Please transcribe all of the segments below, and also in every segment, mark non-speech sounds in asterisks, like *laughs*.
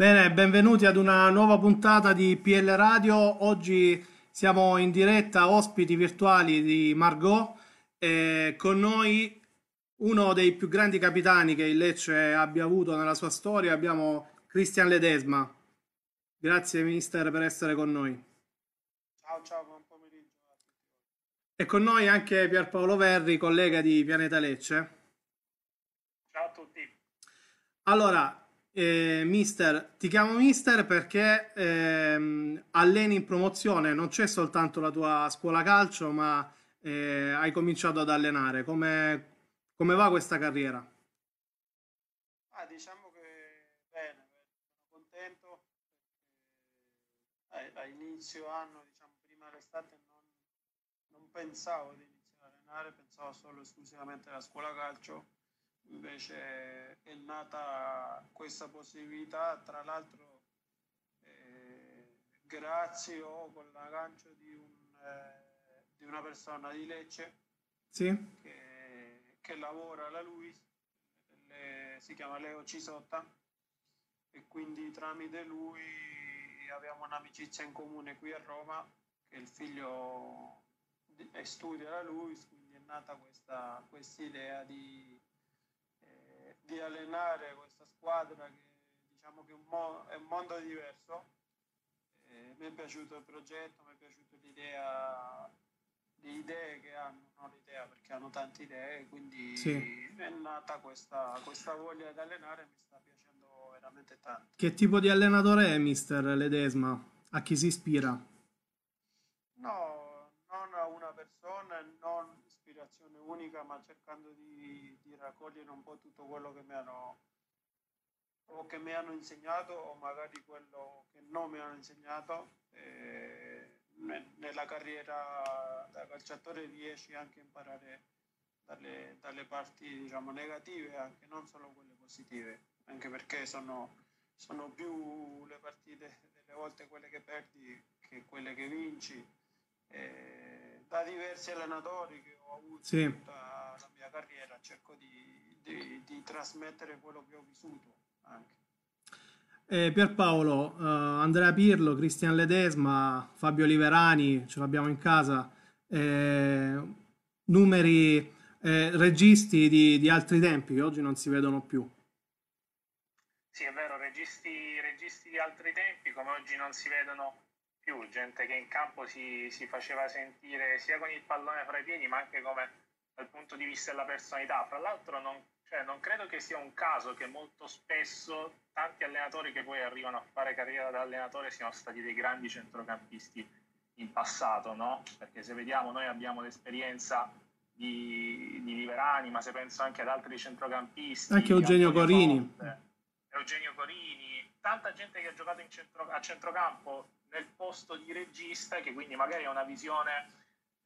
Bene, benvenuti ad una nuova puntata di PL Radio. Oggi siamo in diretta ospiti virtuali di Margot e con noi uno dei più grandi capitani che il Lecce abbia avuto nella sua storia. Abbiamo Cristian Ledesma. Grazie mister per essere con noi. Ciao, ciao, buon pomeriggio. E con noi anche Pierpaolo Verri, collega di Pianeta Lecce. Ciao a tutti. Allora, eh, mister, ti chiamo mister perché ehm, alleni in promozione, non c'è soltanto la tua scuola calcio, ma eh, hai cominciato ad allenare. Come, come va questa carriera? Ah, diciamo che bene, sono contento perché a, inizio anno, diciamo prima dell'estate, non, non pensavo di iniziare a allenare, pensavo solo esclusivamente alla scuola calcio invece è nata questa possibilità, tra l'altro eh, grazie o con l'aggancio di, un, eh, di, una persona di Lecce sì. che, che, lavora alla Luis, le, si chiama Leo Cisotta e quindi tramite lui abbiamo un'amicizia in comune qui a Roma che il figlio studia alla Luis, quindi è nata questa idea di di allenare questa squadra che diciamo che è un, mo- è un mondo diverso. Eh, mi è piaciuto il progetto, mi è piaciuta l'idea, le idee che hanno, non l'idea perché hanno tante idee, quindi sì. è nata questa, questa voglia di allenare e mi sta piacendo veramente tanto. Che tipo di allenatore è mister Ledesma? A chi si ispira? No, non a una persona, non ispirazione unica, ma cercando di, di, raccogliere un po' tutto quello che mi hanno o che mi hanno insegnato o magari quello che non mi hanno insegnato. E nella carriera da calciatore riesci anche a imparare dalle, dalle parti diciamo, negative, anche non solo quelle positive, anche perché sono, sono più le partite delle volte quelle che perdi che quelle che vinci. E da diversi allenatori che ho avuto sì. tutta la mia carriera, cerco di, di, di trasmettere quello che ho vissuto anche. Eh, Pierpaolo, uh, Andrea Pirlo, Cristian Ledesma, Fabio Liverani, ce l'abbiamo in casa, eh, numeri, eh, registi di, di, altri tempi che oggi non si vedono più. Sì, è vero, registi, registi di altri tempi come oggi non si vedono più, gente che in campo si, si faceva sentire sia con il pallone fra i piedi ma anche come dal punto di vista della personalità. Fra l'altro non, cioè, non credo che sia un caso che molto spesso tanti allenatori che poi arrivano a fare carriera da allenatore siano stati dei grandi centrocampisti in passato, no? Perché se vediamo noi abbiamo l'esperienza di, di Liverani, ma se penso anche ad altri centrocampisti, anche Eugenio Corini. Eugenio Corini, tanta gente che ha giocato centro, a centrocampo nel posto di regista che quindi magari ha una visione,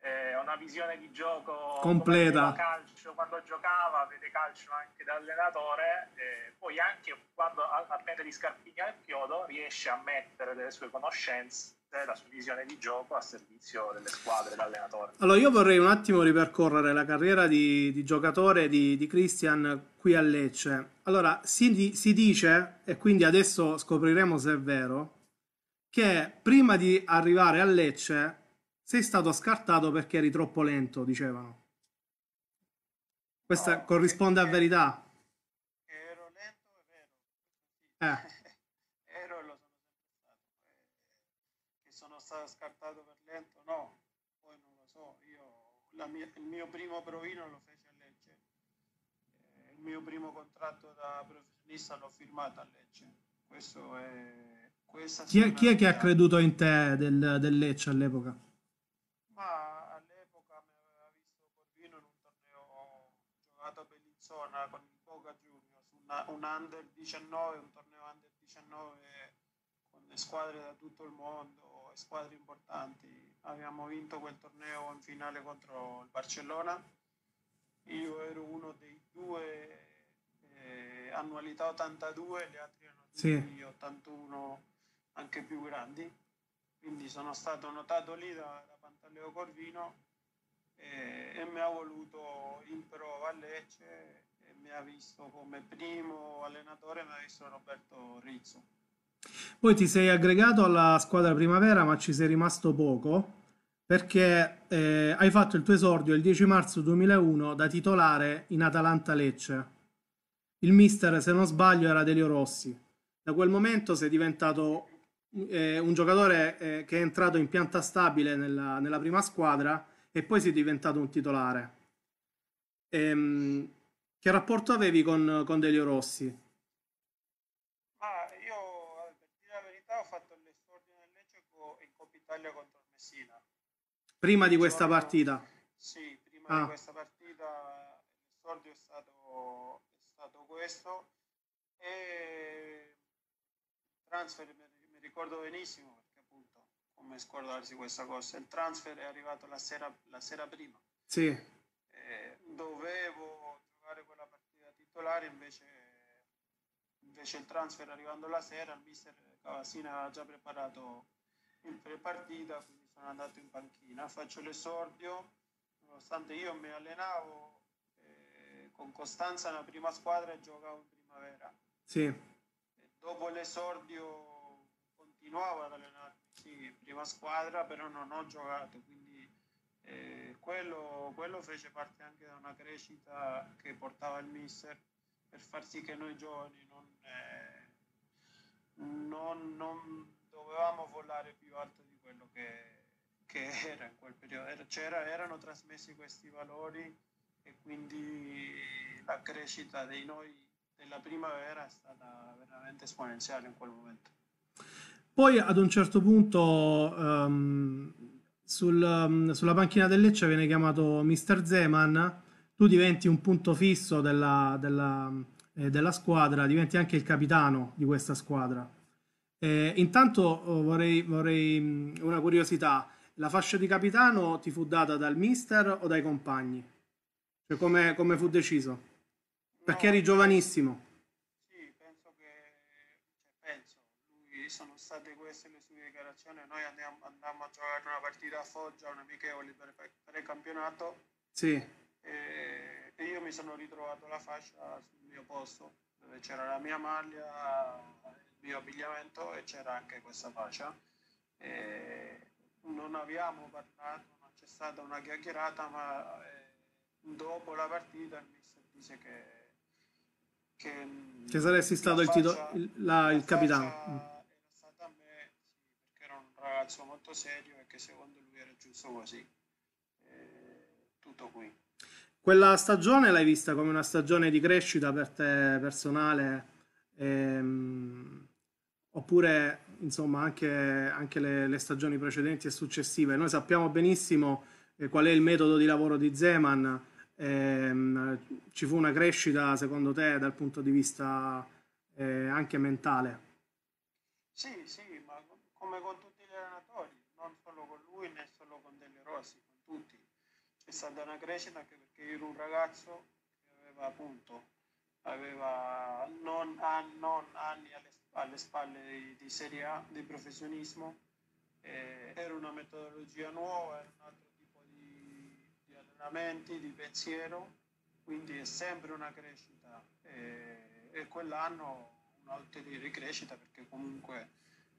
eh, una visione di gioco completa calcio quando giocava vede calcio anche da allenatore e poi anche quando appende di scarpiglia il chiodo riesce a mettere delle sue conoscenze la sua visione di gioco a servizio delle squadre d'allenatore. Allora io vorrei un attimo ripercorrere la carriera di, di giocatore di, di, Christian qui a Lecce. Allora si, si dice, e quindi adesso scopriremo se è vero, che prima di arrivare a Lecce sei stato scartato perché eri troppo lento, dicevano. Questa no, corrisponde a verità? Ero lento, è vero. Eh. *laughs* ero lo sono sempre stato. Eh, che sono stato scartato per lento, no. Poi non lo so. Io mia, il mio primo provino lo feci a Lecce. Eh, il mio primo contratto da professionista l'ho firmato a Lecce. Questo è chi è, chi è, che ha creduto in te del, del Lecce all'epoca? Ma all'epoca mi aveva visto Corvino in un torneo giocato a Bellinzona con il Boca Juniors, una, un under 19, un torneo under 19 con le squadre da tutto il mondo e squadre importanti. Abbiamo vinto quel torneo in finale contro il Barcellona. Io ero uno dei due eh, annualità 82, gli altri erano sì. 81 anche più grandi, quindi sono stato notato lì da, da Pantaleo Corvino e, e, mi ha voluto in prova a Lecce e mi ha visto come primo allenatore, mi ha visto Roberto Rizzo. Poi ti sei aggregato alla squadra primavera, ma ci sei rimasto poco perché eh, hai fatto il tuo esordio il 10 marzo 2001 da titolare in Atalanta Lecce. Il mister, se non sbaglio, era Delio Rossi. Da quel momento sei diventato eh, un giocatore eh, che è entrato in pianta stabile nella, nella, prima squadra e poi sei diventato un titolare. Ehm, che rapporto avevi con, con Delio Rossi? Prima di questa partita? Sì, prima ah. di questa partita l'esordio è stato, è stato questo e il transfer ricordo benissimo perché appunto come scordarsi questa cosa, il transfer è arrivato la sera, la sera prima. Sì. Eh, dovevo giocare quella partita titolare invece, invece il transfer arrivando la sera il mister Cavassina aveva già preparato il pre-partita quindi sono andato in panchina, faccio l'esordio, nonostante io mi allenavo eh, con costanza nella prima squadra e giocavo in primavera. Sì. E dopo l'esordio continuavo ad allenarmi, sì, prima squadra, però non ho giocato, quindi eh, quello, quello fece parte anche da una crescita che portava il mister per far sì che noi giovani non, eh, non, non dovevamo volare più alto di quello che che era in quel periodo, era, erano trasmessi questi valori e quindi la crescita dei noi della primavera è stata veramente esponenziale in quel momento. Poi ad un certo punto um, sul, um, sulla panchina del Lecce viene chiamato Mr. Zeman, tu diventi un punto fisso della, della, eh, della squadra, diventi anche il capitano di questa squadra. Eh, intanto oh, vorrei, vorrei una curiosità, la fascia di capitano ti fu data dal mister o dai compagni? Cioè come, come fu deciso? Perché eri giovanissimo. Sì, penso che, cioè, penso, lui sono state queste le sue dichiarazioni, noi andiamo, andammo a giocare una partita a Foggia, un amichevole per, per il campionato. Sì. E, e io mi sono ritrovato la fascia sul mio posto, dove c'era la mia maglia, il mio abbigliamento e c'era anche questa fascia. E, non abbiamo parlato, non c'è stata una chiacchierata, ma eh, dopo la partita il mister dice che, che, che saresti stato il, tito- il, la, il capitano. Era stata a me, sì, perché era un ragazzo molto serio e che secondo lui era giusto così. Eh, tutto qui. Quella stagione l'hai vista come una stagione di crescita per te personale? Ehm, oppure insomma anche, anche le, le, stagioni precedenti e successive. Noi sappiamo benissimo eh, qual è il metodo di lavoro di Zeman, eh, ci fu una crescita secondo te dal punto di vista eh, anche mentale? Sì, sì, ma come con tutti con lui né solo con Delle Rossi, con tutti. C'è stata una crescita anche perché io ero un ragazzo che aveva appunto aveva non, non anni alle alle spalle di, di Serie A, di professionismo. Eh, era una metodologia nuova, era un altro tipo di, di allenamenti, di pensiero, quindi è sempre una crescita eh, e quell'anno un'ulteriore crescita perché comunque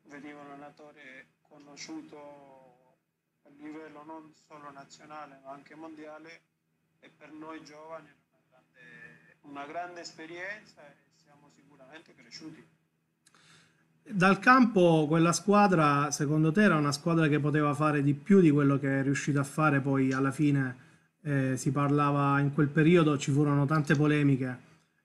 veniva un allenatore conosciuto a livello non solo nazionale ma anche mondiale e per noi giovani è una grande, una grande esperienza e siamo sicuramente cresciuti. Dal campo quella squadra, secondo te, era una squadra che poteva fare di più di quello che è riuscita a fare poi alla fine? Eh, si parlava in quel periodo, ci furono tante polemiche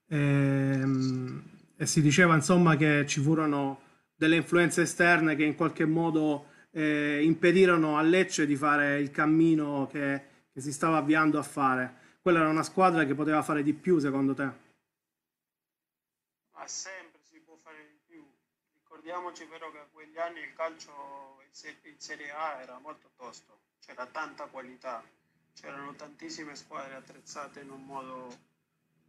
ehm, e si diceva insomma che ci furono delle influenze esterne che in qualche modo eh, impedirono a Lecce di fare il cammino che, che si stava avviando a fare. Quella era una squadra che poteva fare di più, secondo te? Ma sempre ricordiamoci però che a quegli anni il calcio in Serie A era molto tosto, c'era tanta qualità, c'erano tantissime squadre attrezzate in un modo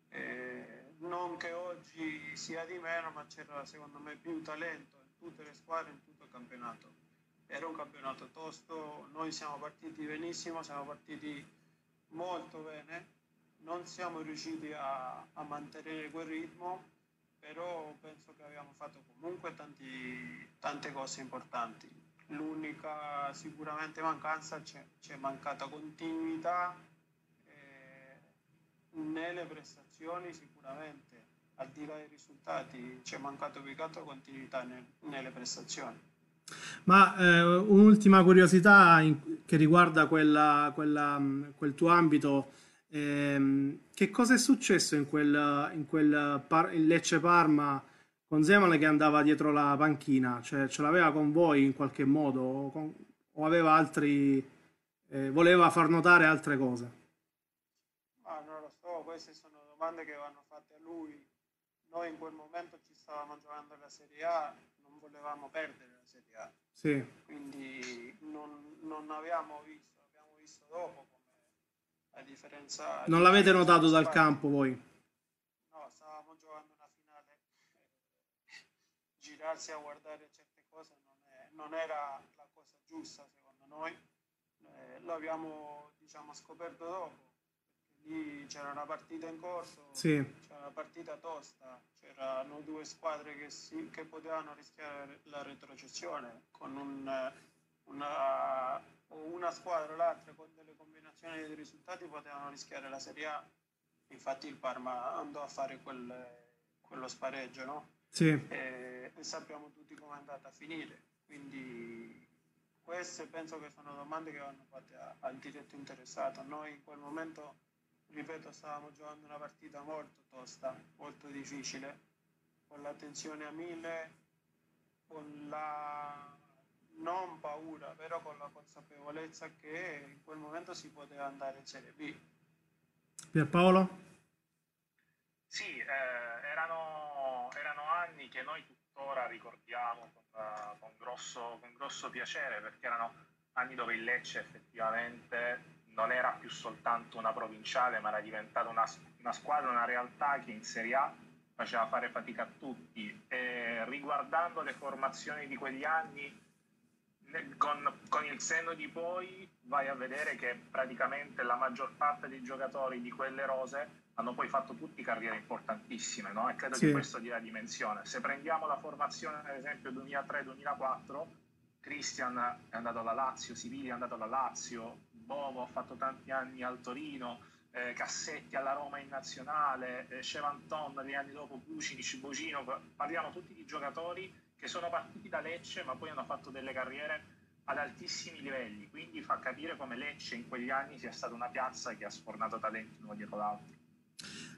eh, non che oggi sia di meno, ma c'era secondo me più talento in tutte le squadre, in tutto il campionato. Era un campionato tosto, noi siamo partiti benissimo, siamo partiti molto bene, non siamo riusciti a, a mantenere quel ritmo però penso che abbiamo fatto comunque tanti, tante cose importanti. L'unica sicuramente mancanza c'è, c'è mancata continuità eh, nelle prestazioni sicuramente, al di là dei risultati c'è mancato più che altro continuità nel, nelle prestazioni. Ma eh, un'ultima curiosità in, che riguarda quella, quella, quel tuo ambito Ehm, che cosa è successo in quel, in quel par- in Lecce-Parma con Zeman che andava dietro la panchina? Cioè, ce l'aveva con voi in qualche modo o, con, o aveva altri... Eh, voleva far notare altre cose? Ma non lo so, queste sono domande che vanno fatte a lui. Noi in quel momento ci stavamo giocando la Serie A, volevamo perdere la Serie A. Sì. Quindi non, non abbiamo visto, abbiamo visto dopo a differenza non l'avete notato dal campo voi? No, stavamo giocando una finale. *laughs* Girarsi a guardare certe cose non, è, non era la cosa giusta secondo noi. Eh, lo abbiamo diciamo, scoperto dopo. Lì c'era una partita in corso, sì. c'era una partita tosta, c'erano due squadre che, si, che potevano rischiare la retrocessione con un, una, una squadra o l'altra con delle combinazioni di risultati potevano rischiare la Serie A. Infatti il Parma andò a fare quel, quello spareggio, no? Sì. E, e sappiamo tutti come è andata a finire. Quindi queste penso che sono domande che vanno fatte al diretto interessato. Noi in quel momento, ripeto, stavamo giocando una partita molto tosta, molto difficile, con la tensione a mille, con la non paura, però con la consapevolezza che in quel momento si poteva andare in Serie B. Pierpaolo? Sì, eh, erano, erano, anni che noi tuttora ricordiamo con, uh, con, grosso, con grosso piacere perché erano anni dove il Lecce effettivamente non era più soltanto una provinciale, ma era diventata una, una, squadra, una realtà che in Serie A faceva fare fatica a tutti. E riguardando le formazioni di quegli anni, con, con, il senno di poi vai a vedere che praticamente la maggior parte dei giocatori di quelle rose hanno poi fatto tutti carriere importantissime, no? E credo sì. che questo dia dimensione. Se prendiamo la formazione, ad esempio, 2003-2004, Christian è andato alla Lazio, Sivili è andato alla Lazio, Bovo ha fatto tanti anni al Torino, eh, Cassetti alla Roma in nazionale, eh, Chevanton gli anni dopo, Pucinic, Bocino, parliamo tutti di giocatori che sono partiti da Lecce ma poi hanno fatto delle carriere ad altissimi livelli, quindi fa capire come Lecce in quegli anni sia stata una piazza che ha sfornato talenti uno dietro l'altro.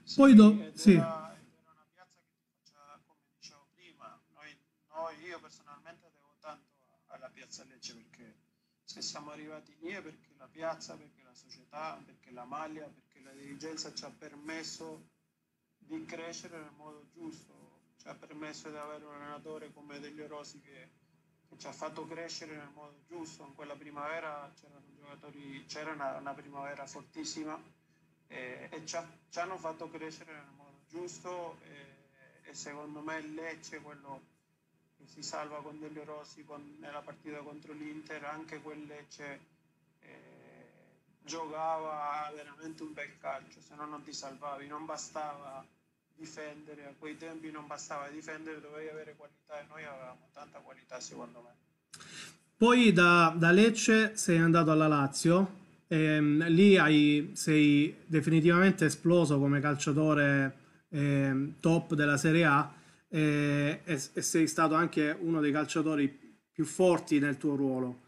Sì, poi do, ed sì. era, era, una piazza che faccia, come dicevo prima, noi, noi, io personalmente devo tanto alla piazza Lecce perché se siamo arrivati lì è perché la piazza, perché la società, perché la maglia, perché la dirigenza ci ha permesso di crescere nel modo giusto ci ha permesso di avere un allenatore come Delio Rosi che, che, ci ha fatto crescere nel modo giusto. In quella primavera c'era una, una, primavera fortissima e, e ci, ha, ci, hanno fatto crescere nel modo giusto e, e secondo me Lecce, quello che si salva con Delio Rosi con, nella partita contro l'Inter, anche quel Lecce eh, giocava veramente un bel calcio, se no non ti salvavi, non bastava difendere, a quei tempi non bastava difendere, dovevi avere qualità e noi avevamo tanta qualità secondo me. Poi da, da Lecce sei andato alla Lazio, ehm, lì hai, sei definitivamente esploso come calciatore ehm, top della Serie A eh, e, e, sei stato anche uno dei calciatori più forti nel tuo ruolo.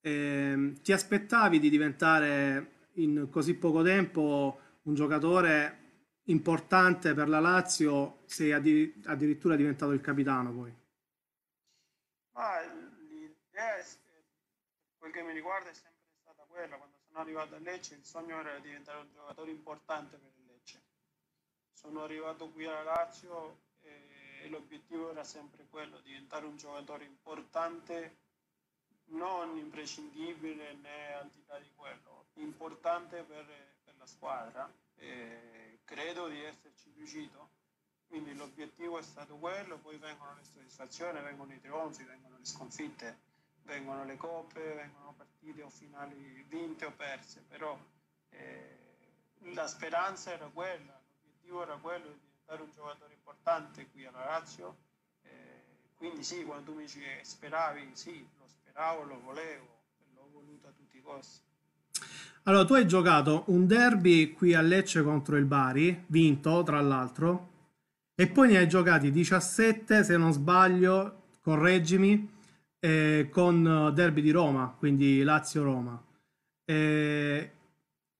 Eh, ti aspettavi di diventare in così poco tempo un giocatore importante per la Lazio, sei addirittura diventato il capitano poi. Ma l'idea, quel che mi riguarda, è sempre stata quella. Quando sono arrivato a Lecce, il sogno era diventare un giocatore importante per il Lecce. Sono arrivato qui alla Lazio e l'obiettivo era sempre quello, diventare un giocatore importante, non imprescindibile né al di là di quello, importante per, per la squadra. E credo di esserci riuscito. Quindi l'obiettivo è stato quello, poi vengono le soddisfazioni, vengono i trionfi, vengono le sconfitte, vengono le coppe, vengono partite o finali vinte o perse, però eh, la speranza era quella, l'obiettivo era quello di portare un giocatore importante qui alla Lazio. Eh, quindi sì, quando tu mi dici che speravi, sì, lo speravo, lo volevo, l'ho voluto a tutti i costi. Allora, tu hai giocato un derby qui a Lecce contro il Bari, vinto tra l'altro, e poi ne hai giocati 17, se non sbaglio, correggimi, eh, con derby di Roma, quindi Lazio-Roma. Eh,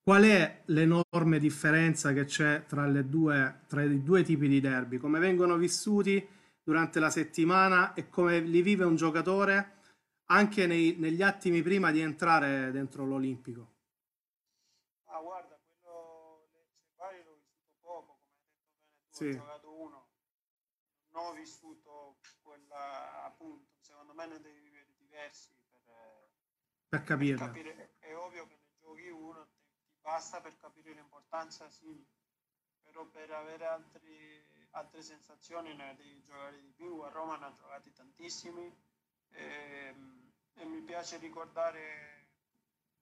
qual è l'enorme differenza che c'è tra, due, tra i due tipi di derby? Come vengono vissuti durante la settimana e come li vive un giocatore anche nei, negli attimi prima di entrare dentro l'Olimpico? sì. ho giocato uno, non ho vissuto quella, appunto, secondo me ne devi vivere diversi per, per capire. Per capire. È ovvio che ne giochi uno, ti, ti basta per capire l'importanza, sì, però per avere altri, altre sensazioni ne devi giocare di più. A Roma ne ha giocati tantissimi e, ehm, e mi piace ricordare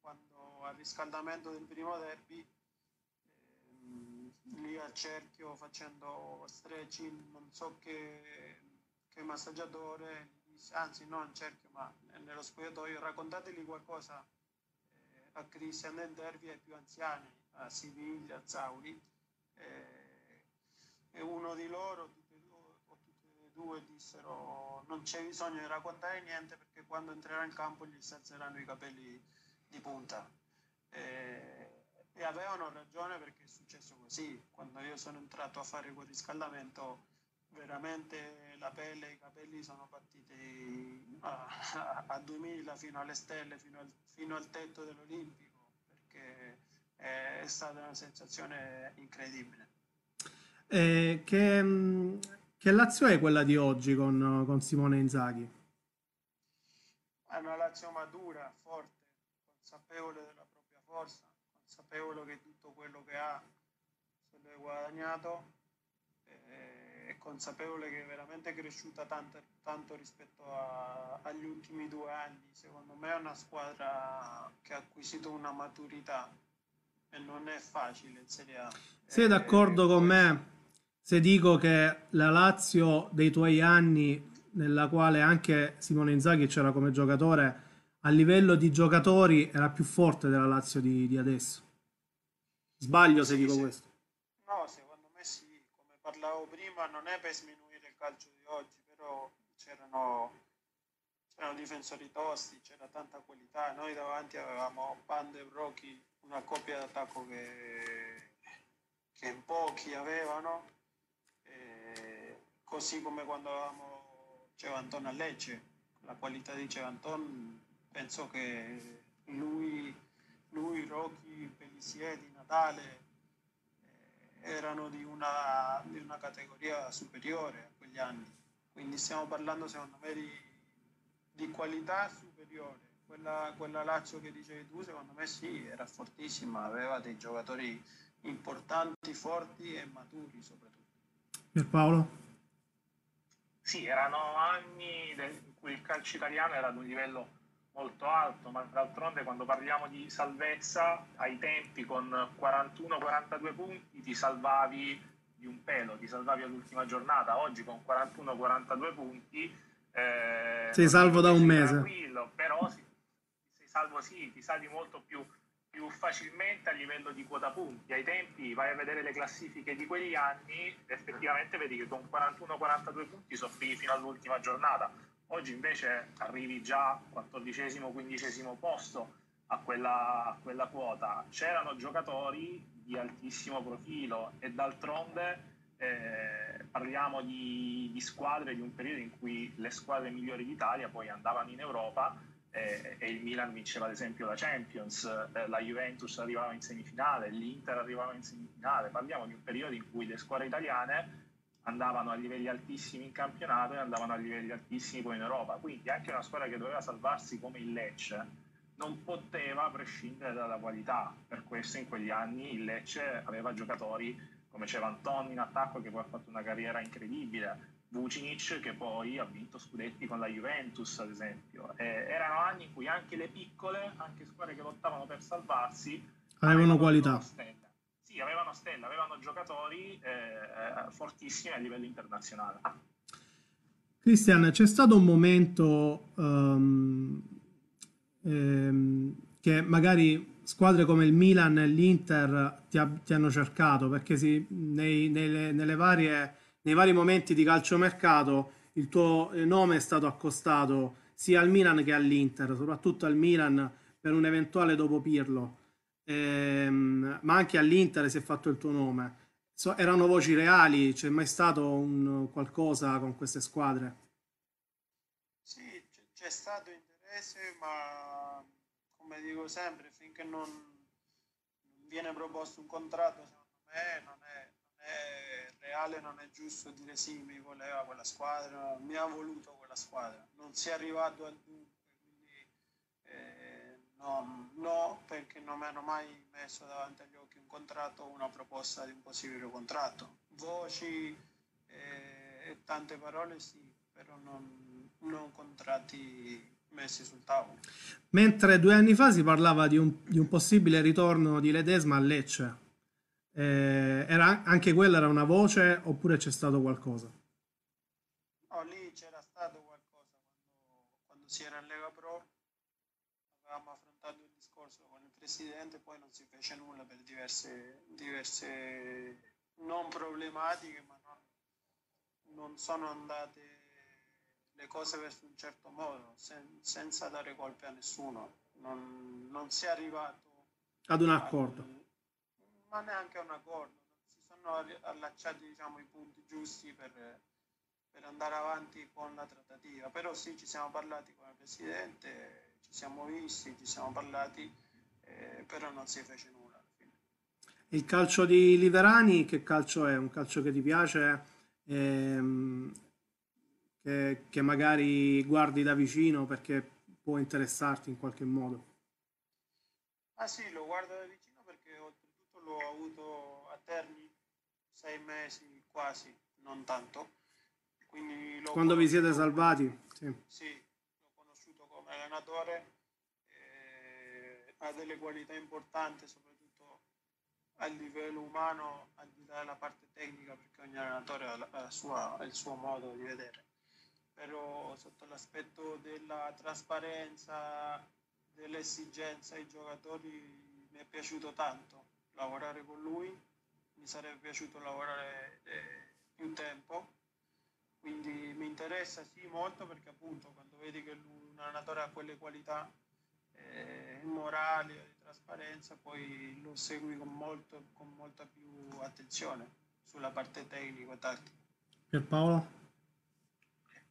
quando al riscaldamento del primo derby lì al cerchio facendo stretching, non so che, che massaggiatore, anzi non al cerchio ma nello spogliatoio, raccontateli qualcosa eh, a Christian del Derby ai più anziani, a Siviglia, a Zauri. Eh, e uno di loro, tutti e due, o tutti e due, dissero non c'è bisogno di raccontare niente perché quando entrerà in campo gli si alzeranno i capelli di punta. Eh, e avevano ragione perché è successo così. Quando io sono entrato a fare quel riscaldamento, veramente la pelle e i capelli sono partiti a, a, a 2000 fino alle stelle, fino al, fino al tetto dell'Olimpico, perché è, è, stata una sensazione incredibile. Eh, che, che Lazio è quella di oggi con, con Simone Inzaghi? È una Lazio matura, forte, consapevole della propria forza consapevole che tutto quello che ha se l'è guadagnato eh, è consapevole che è veramente cresciuta tanto, tanto rispetto a, agli ultimi due anni. Secondo me è una squadra che ha acquisito una maturità e non è facile in Serie A. Sei d'accordo eh, con me se dico che la Lazio dei tuoi anni, nella quale anche Simone Inzaghi c'era come giocatore, a livello di giocatori era più forte della Lazio di, di adesso? Sbaglio se dico questo. No, secondo me sì, come parlavo prima, non è per sminuire il calcio di oggi, però c'erano, c'erano difensori tosti, c'era tanta qualità. Noi davanti avevamo Pande e Brocchi, una coppia d'attacco che, che in pochi avevano, così come quando avevamo Cevanton a Lecce, la qualità di Cevanton penso che lui, lui Rocchi, Pelisieri, Natale eh, erano di una, di una, categoria superiore a quegli anni. Quindi stiamo parlando secondo me di, di qualità superiore. Quella, quella Lazio che dicevi tu secondo me sì, era fortissima, aveva dei giocatori importanti, forti e maturi soprattutto. Per Paolo? Sì, erano anni in cui il calcio italiano era ad un livello molto alto, ma d'altronde quando parliamo di salvezza, ai tempi con 41-42 punti ti salvavi di un pelo, ti salvavi all'ultima giornata, oggi con 41-42 punti... Eh, sei salvo da un mese. Però sei, sei salvo sì, ti salvi molto più, più facilmente a livello di quota punti. Ai tempi vai a vedere le classifiche di quegli anni, effettivamente vedi che con 41-42 punti soffrivi fino all'ultima giornata Oggi invece arrivi già 14-15 posto a quella, a quella quota. C'erano giocatori di altissimo profilo e d'altronde eh, parliamo di, di, squadre di un periodo in cui le squadre migliori d'Italia poi andavano in Europa eh, e il Milan vinceva ad esempio la Champions, eh, la Juventus arrivava in semifinale, l'Inter arrivava in semifinale. Parliamo di un periodo in cui le squadre italiane andavano a livelli altissimi in campionato e andavano a livelli altissimi poi in Europa. Quindi anche una squadra che doveva salvarsi come il Lecce non poteva prescindere dalla qualità. Per questo in quegli anni il Lecce aveva giocatori come c'era Antoni in attacco che poi ha fatto una carriera incredibile, Vucinic che poi ha vinto scudetti con la Juventus ad esempio. E erano anni in cui anche le piccole, anche squadre che lottavano per salvarsi, avevano qualità. Sì, sì, avevano stelle, avevano giocatori eh, fortissimi a livello internazionale. Cristian, c'è stato un momento um, ehm, che magari squadre come il Milan e l'Inter ti, ti hanno cercato perché si, nei, nelle, nelle varie, nei vari momenti di calciomercato il tuo nome è stato accostato sia al Milan che all'Inter, soprattutto al Milan per un eventuale dopo Pirlo, ehm, ma anche all'Inter si è fatto il tuo nome. So, erano voci reali, c'è mai stato un, qualcosa con queste squadre? Sì, c'è stato interesse, ma come dico sempre, finché non, non viene proposto un contratto, secondo me non è, non è, reale, non è giusto dire sì, mi voleva quella squadra, mi ha voluto quella squadra. Non si è arrivato al dunque, quindi eh, no, no, perché non mi hanno mai messo davanti agli occhi un contratto o una proposta di un possibile contratto. Voci eh, e tante parole sì, però non non contratti messi sul tavolo. Mentre due anni fa si parlava di un, di un possibile ritorno di Ledesma a Lecce. Eh, era, anche quella era una voce oppure c'è stato qualcosa? No, lì c'era stato qualcosa quando, quando si era in Lega Pro. Avevamo affrontato il discorso con il presidente, poi non si fece nulla per diverse, diverse non problematiche, ma non, non sono andate le cose verso un certo modo, sen- senza dare colpe a nessuno. Non, non si è arrivato ad un accordo. Al, ma neanche a un accordo. Si sono allacciati diciamo, i punti giusti per, per andare avanti con la trattativa. Però sì, ci siamo parlati con il Presidente, ci siamo visti, ci siamo parlati, eh, però non si fece nulla. Il calcio di Liverani, che calcio è? Un calcio che ti piace? Ehm, che, che magari guardi da vicino perché può interessarti in qualche modo? Ah sì, lo guardo da vicino l'ho avuto a Terni sei mesi quasi, non tanto. Quando vi siete salvati? Sì. sì, l'ho conosciuto come allenatore, eh, ha delle qualità importanti, soprattutto a livello umano, al di là della parte tecnica, perché ogni allenatore ha, la sua, ha il suo modo di vedere però sotto l'aspetto della trasparenza, dell'esigenza ai giocatori mi è piaciuto tanto lavorare con lui, mi sarebbe piaciuto lavorare eh, più tempo, quindi mi interessa sì molto perché appunto quando vedi che un allenatore ha quelle qualità eh, morali di trasparenza poi lo segui con, molto, con molta più attenzione sulla parte tecnica e tattica. Pierpaolo?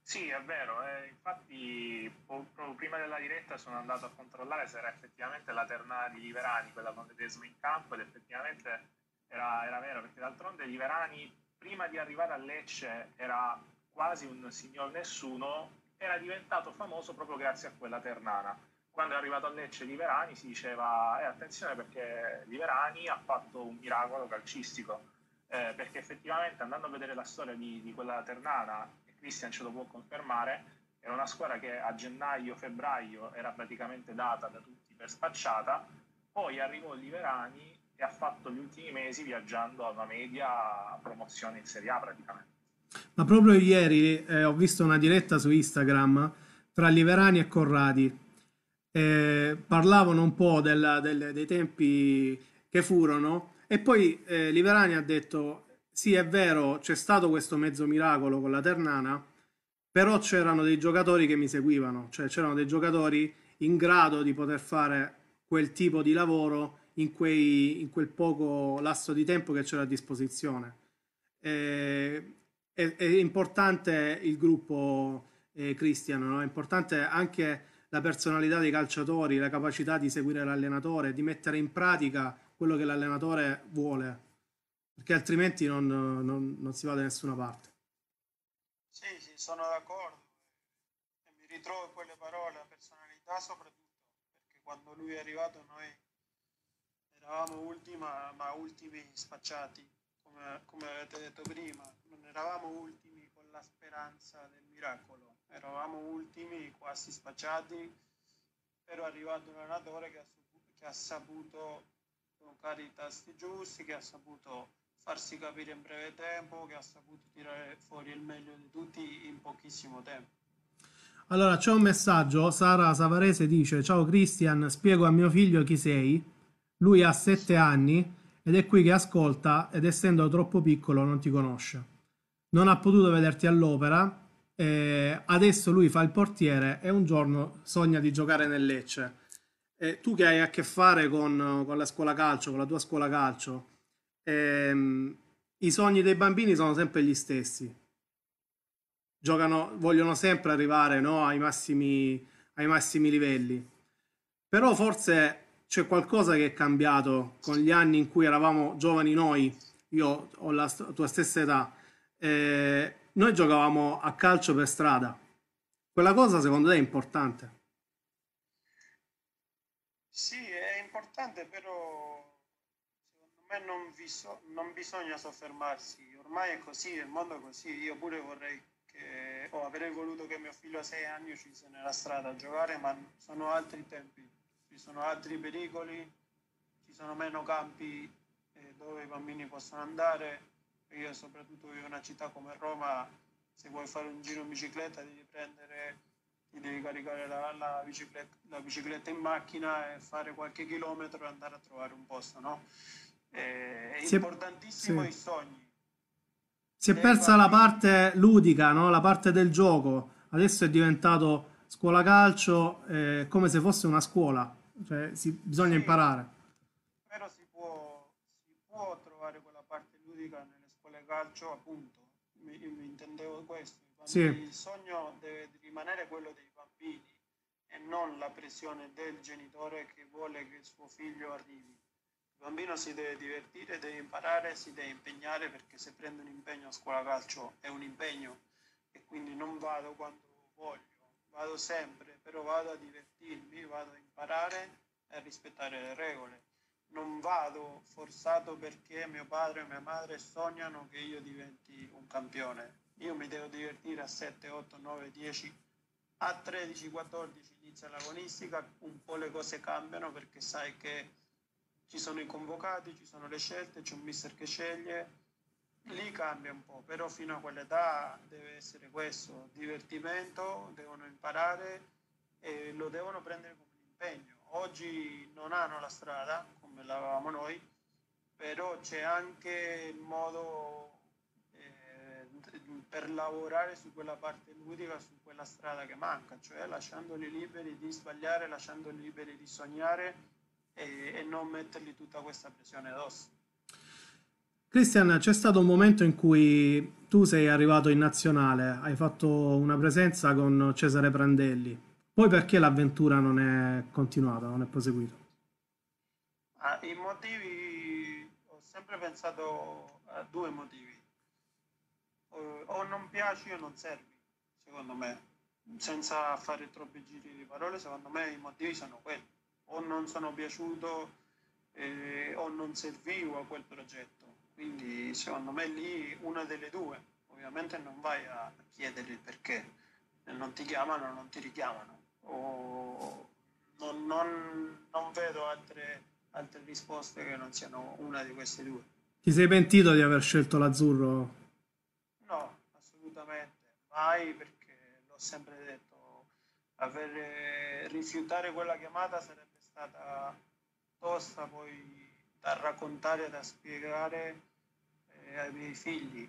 Sì, è vero, eh, infatti proprio prima della diretta sono andato a controllare se era effettivamente la Ternana di Liverani, quella con Tedesco in campo, ed effettivamente era, era vero, perché d'altronde Liverani prima di arrivare a Lecce era quasi un signor nessuno, era diventato famoso proprio grazie a quella Ternana. Quando è arrivato a Lecce Liverani si diceva eh, attenzione perché Liverani ha fatto un miracolo calcistico, eh, perché effettivamente andando a vedere la storia di, di quella Ternana Christian ce lo può confermare, era una squadra che a gennaio-febbraio era praticamente data da tutti per spacciata, poi arrivò Liverani e ha fatto gli ultimi mesi viaggiando a una media promozione in Serie A praticamente. Ma proprio ieri eh, ho visto una diretta su Instagram tra Liverani e Corradi. Eh, parlavano un po' del, del, dei tempi che furono e poi eh, Liverani ha detto sì, è vero, c'è stato questo mezzo miracolo con la Ternana, però c'erano dei giocatori che mi seguivano, cioè c'erano dei giocatori in grado di poter fare quel tipo di lavoro in, quei, in quel poco lasso di tempo che c'era a disposizione. E, è, è, importante il gruppo eh, Cristiano, no? è importante anche la personalità dei calciatori, la capacità di seguire l'allenatore, di mettere in pratica quello che l'allenatore vuole perché altrimenti non, non, non si va da nessuna parte. Sì, sì, sono d'accordo. E mi ritrovo in quelle parole, la personalità soprattutto, perché quando lui è arrivato noi eravamo ultimi, ma ultimi spacciati, come, come avete detto prima, non eravamo ultimi con la speranza del miracolo, eravamo ultimi quasi spacciati, però è arrivato un allenatore che ha, che ha saputo toccare i tasti giusti, che ha saputo farsi capire in breve tempo, che ha saputo tirare fuori il meglio di tutti in pochissimo tempo. Allora c'è un messaggio, Sara Savarese dice ciao Christian, spiego a mio figlio chi sei, lui ha sette anni ed è qui che ascolta ed essendo troppo piccolo non ti conosce. Non ha potuto vederti all'opera, eh, adesso lui fa il portiere e un giorno sogna di giocare nel Lecce. Eh, tu che hai a che fare con, con, la scuola calcio, con la tua scuola calcio, ehm, i sogni dei bambini sono sempre gli stessi. Giocano, vogliono sempre arrivare no, ai, massimi, ai massimi livelli. Però forse c'è qualcosa che è cambiato con gli anni in cui eravamo giovani noi, io ho la tua stessa età, eh, noi giocavamo a calcio per strada. Quella cosa secondo te è importante? Sì, è importante, però me non, viso- non bisogna soffermarsi. Ormai è così, il mondo è così. Io pure vorrei che, o avrei voluto che mio figlio a sei anni uscisse nella strada a giocare, ma sono altri tempi ci sono altri pericoli, ci sono meno campi eh, dove i bambini possono andare. Io soprattutto in una città come Roma, se vuoi fare un giro in bicicletta devi prendere, ti devi caricare la, la, bicicletta, la bicicletta, in macchina e fare qualche chilometro e andare a trovare un posto, no? Eh, è si importantissimo sì. i sogni. Si è persa la parte ludica, no? la parte del gioco. Adesso è diventato scuola calcio eh, come se fosse una scuola cioè si, bisogna sì, imparare. Però si può, si può, trovare quella parte ludica nelle scuole calcio, appunto, mi, mi intendevo questo. Sì. Il sogno deve rimanere quello dei bambini e non la pressione del genitore che vuole che il suo figlio arrivi. Bambino si deve divertire, deve imparare, si deve impegnare perché se prende un impegno a scuola calcio è un impegno e quindi non vado quando voglio vado sempre, però vado a divertirmi, vado a imparare e a rispettare le regole. Non vado forzato perché mio padre e mia madre sognano che io diventi un campione. Io mi devo divertire a 7, 8, 9, 10, a 13, 14 inizia l'agonistica, un po' le cose cambiano perché sai che ci sono i convocati, ci sono le scelte, c'è un mister che sceglie, lì cambia un po', però fino a quell'età deve essere questo, divertimento, devono imparare e lo devono prendere come un impegno. Oggi non hanno la strada come l'avevamo noi, però c'è anche il modo eh, per lavorare su quella parte ludica, su quella strada che manca, cioè lasciandoli liberi di sbagliare, lasciandoli liberi di sognare e, e non mettergli tutta questa pressione addosso. Cristian, c'è stato un momento in cui tu sei arrivato in nazionale, hai fatto una presenza con Cesare Prandelli. Poi perché l'avventura non è continuata, non è proseguita? Ah, I motivi, ho sempre pensato a due motivi. O non piaci o non servi, secondo me. Senza fare troppi giri di parole, secondo me i motivi sono quelli. O non sono piaciuto eh, o non servivo a quel progetto. Quindi secondo me lì una delle due, ovviamente non vai a chiedere il perché, non ti chiamano, non ti richiamano, o non, non, non vedo altre, altre risposte che non siano una di queste due. Ti sei pentito di aver scelto l'azzurro? No, assolutamente, mai perché l'ho sempre detto, aver, rifiutare quella chiamata sarebbe stata tosta poi da raccontare, da spiegare eh, ai miei figli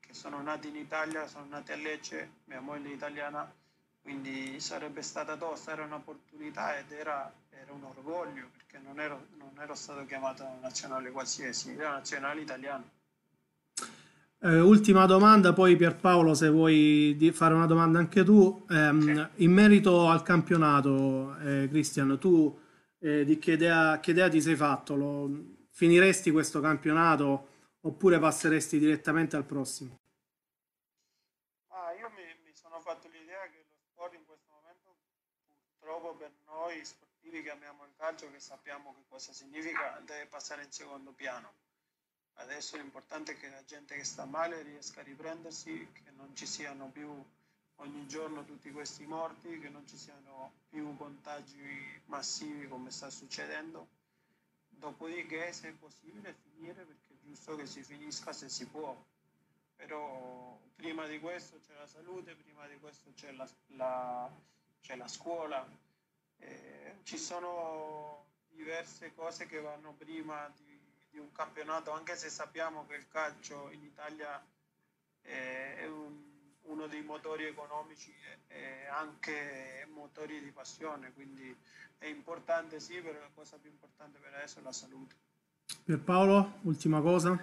che sono nati in Italia, sono nati a Lecce, mia moglie è italiana, quindi sarebbe stata tosta, era un'opportunità ed era, era un orgoglio perché non ero, non ero stato chiamato nazionale qualsiasi, era nazionale italiano. Eh, ultima domanda, poi Pierpaolo se vuoi fare una domanda anche tu. Eh, sì. In merito al campionato, eh, Cristian, tu eh, di che idea, che idea, ti sei fatto? Lo, finiresti questo campionato oppure passeresti direttamente al prossimo? Ah, io mi, mi, sono fatto l'idea che lo sport in questo momento, purtroppo per noi sportivi che amiamo il calcio, che sappiamo che cosa significa, deve passare in secondo piano. Adesso l'importante è che la gente che sta male riesca a riprendersi, che non ci siano più ogni giorno tutti questi morti, che non ci siano più contagi massivi come sta succedendo. Dopodiché se è possibile finire perché è giusto che si finisca se si può. Però prima di questo c'è la salute prima di questo c'è la, la, c'è la scuola. Eh, ci sono diverse cose che vanno prima di, di, un campionato anche se sappiamo che il calcio in Italia è, è un, uno dei motori economici e anche motori di passione quindi è importante sì, però la cosa più importante per adesso è la salute. Per Paolo, ultima cosa.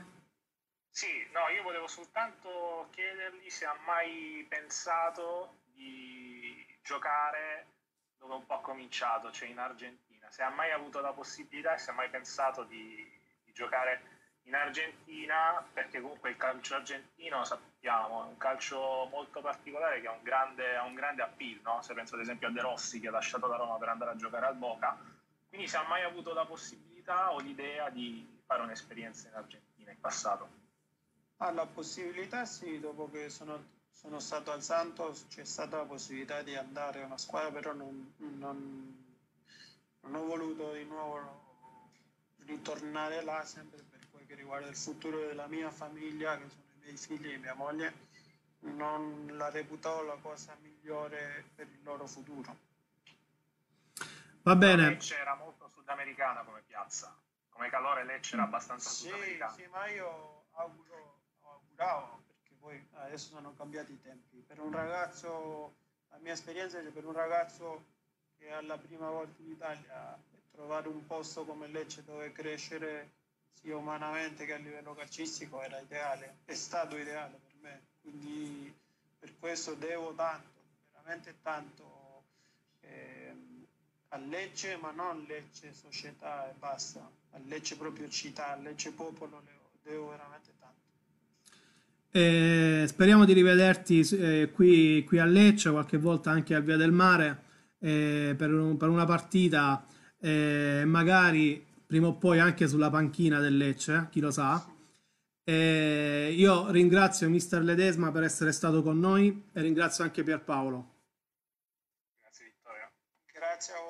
Sì, no, io volevo soltanto chiedergli se ha mai pensato di giocare dove un po' ha cominciato, cioè in Argentina, se ha mai avuto la possibilità e se ha mai pensato di, di giocare in Argentina, perché comunque il calcio argentino sappiamo è un calcio molto particolare che ha un grande, ha un grande appeal, no? se penso ad esempio a De Rossi che ha lasciato la Roma per andare a giocare al Boca, quindi se ha mai avuto la possibilità o l'idea di fare un'esperienza in Argentina in passato. Ah, la possibilità sì, dopo che sono, sono stato al Santos c'è stata la possibilità di andare a una squadra, però non, non, non ho voluto di nuovo ritornare là sempre che riguarda il futuro della mia famiglia, che sono i miei figli e mia moglie, non la reputavo la cosa migliore per il loro futuro. Va bene. Lecce era molto sudamericana come piazza, come calore Lecce era abbastanza sì, sudamericana. Sì, ma io auguro, auguravo, perché poi adesso sono cambiati i tempi, per un ragazzo, la mia esperienza è per un ragazzo che è la prima volta in Italia trovare un posto come Lecce dove crescere sia umanamente che a livello calcistico era ideale, è stato ideale per me, quindi per questo devo tanto, veramente tanto eh, a Lecce, ma non Lecce società e basta, a Lecce proprio città, a Lecce popolo, devo veramente tanto. Eh, speriamo di rivederti eh, qui, qui, a Lecce, qualche volta anche a Via del Mare, eh, per, un, per, una partita, eh, magari prima o poi anche sulla panchina del Lecce, chi lo sa. E io ringrazio Mister Ledesma per essere stato con noi e ringrazio anche Pierpaolo. Grazie Vittorio. Grazie a voi.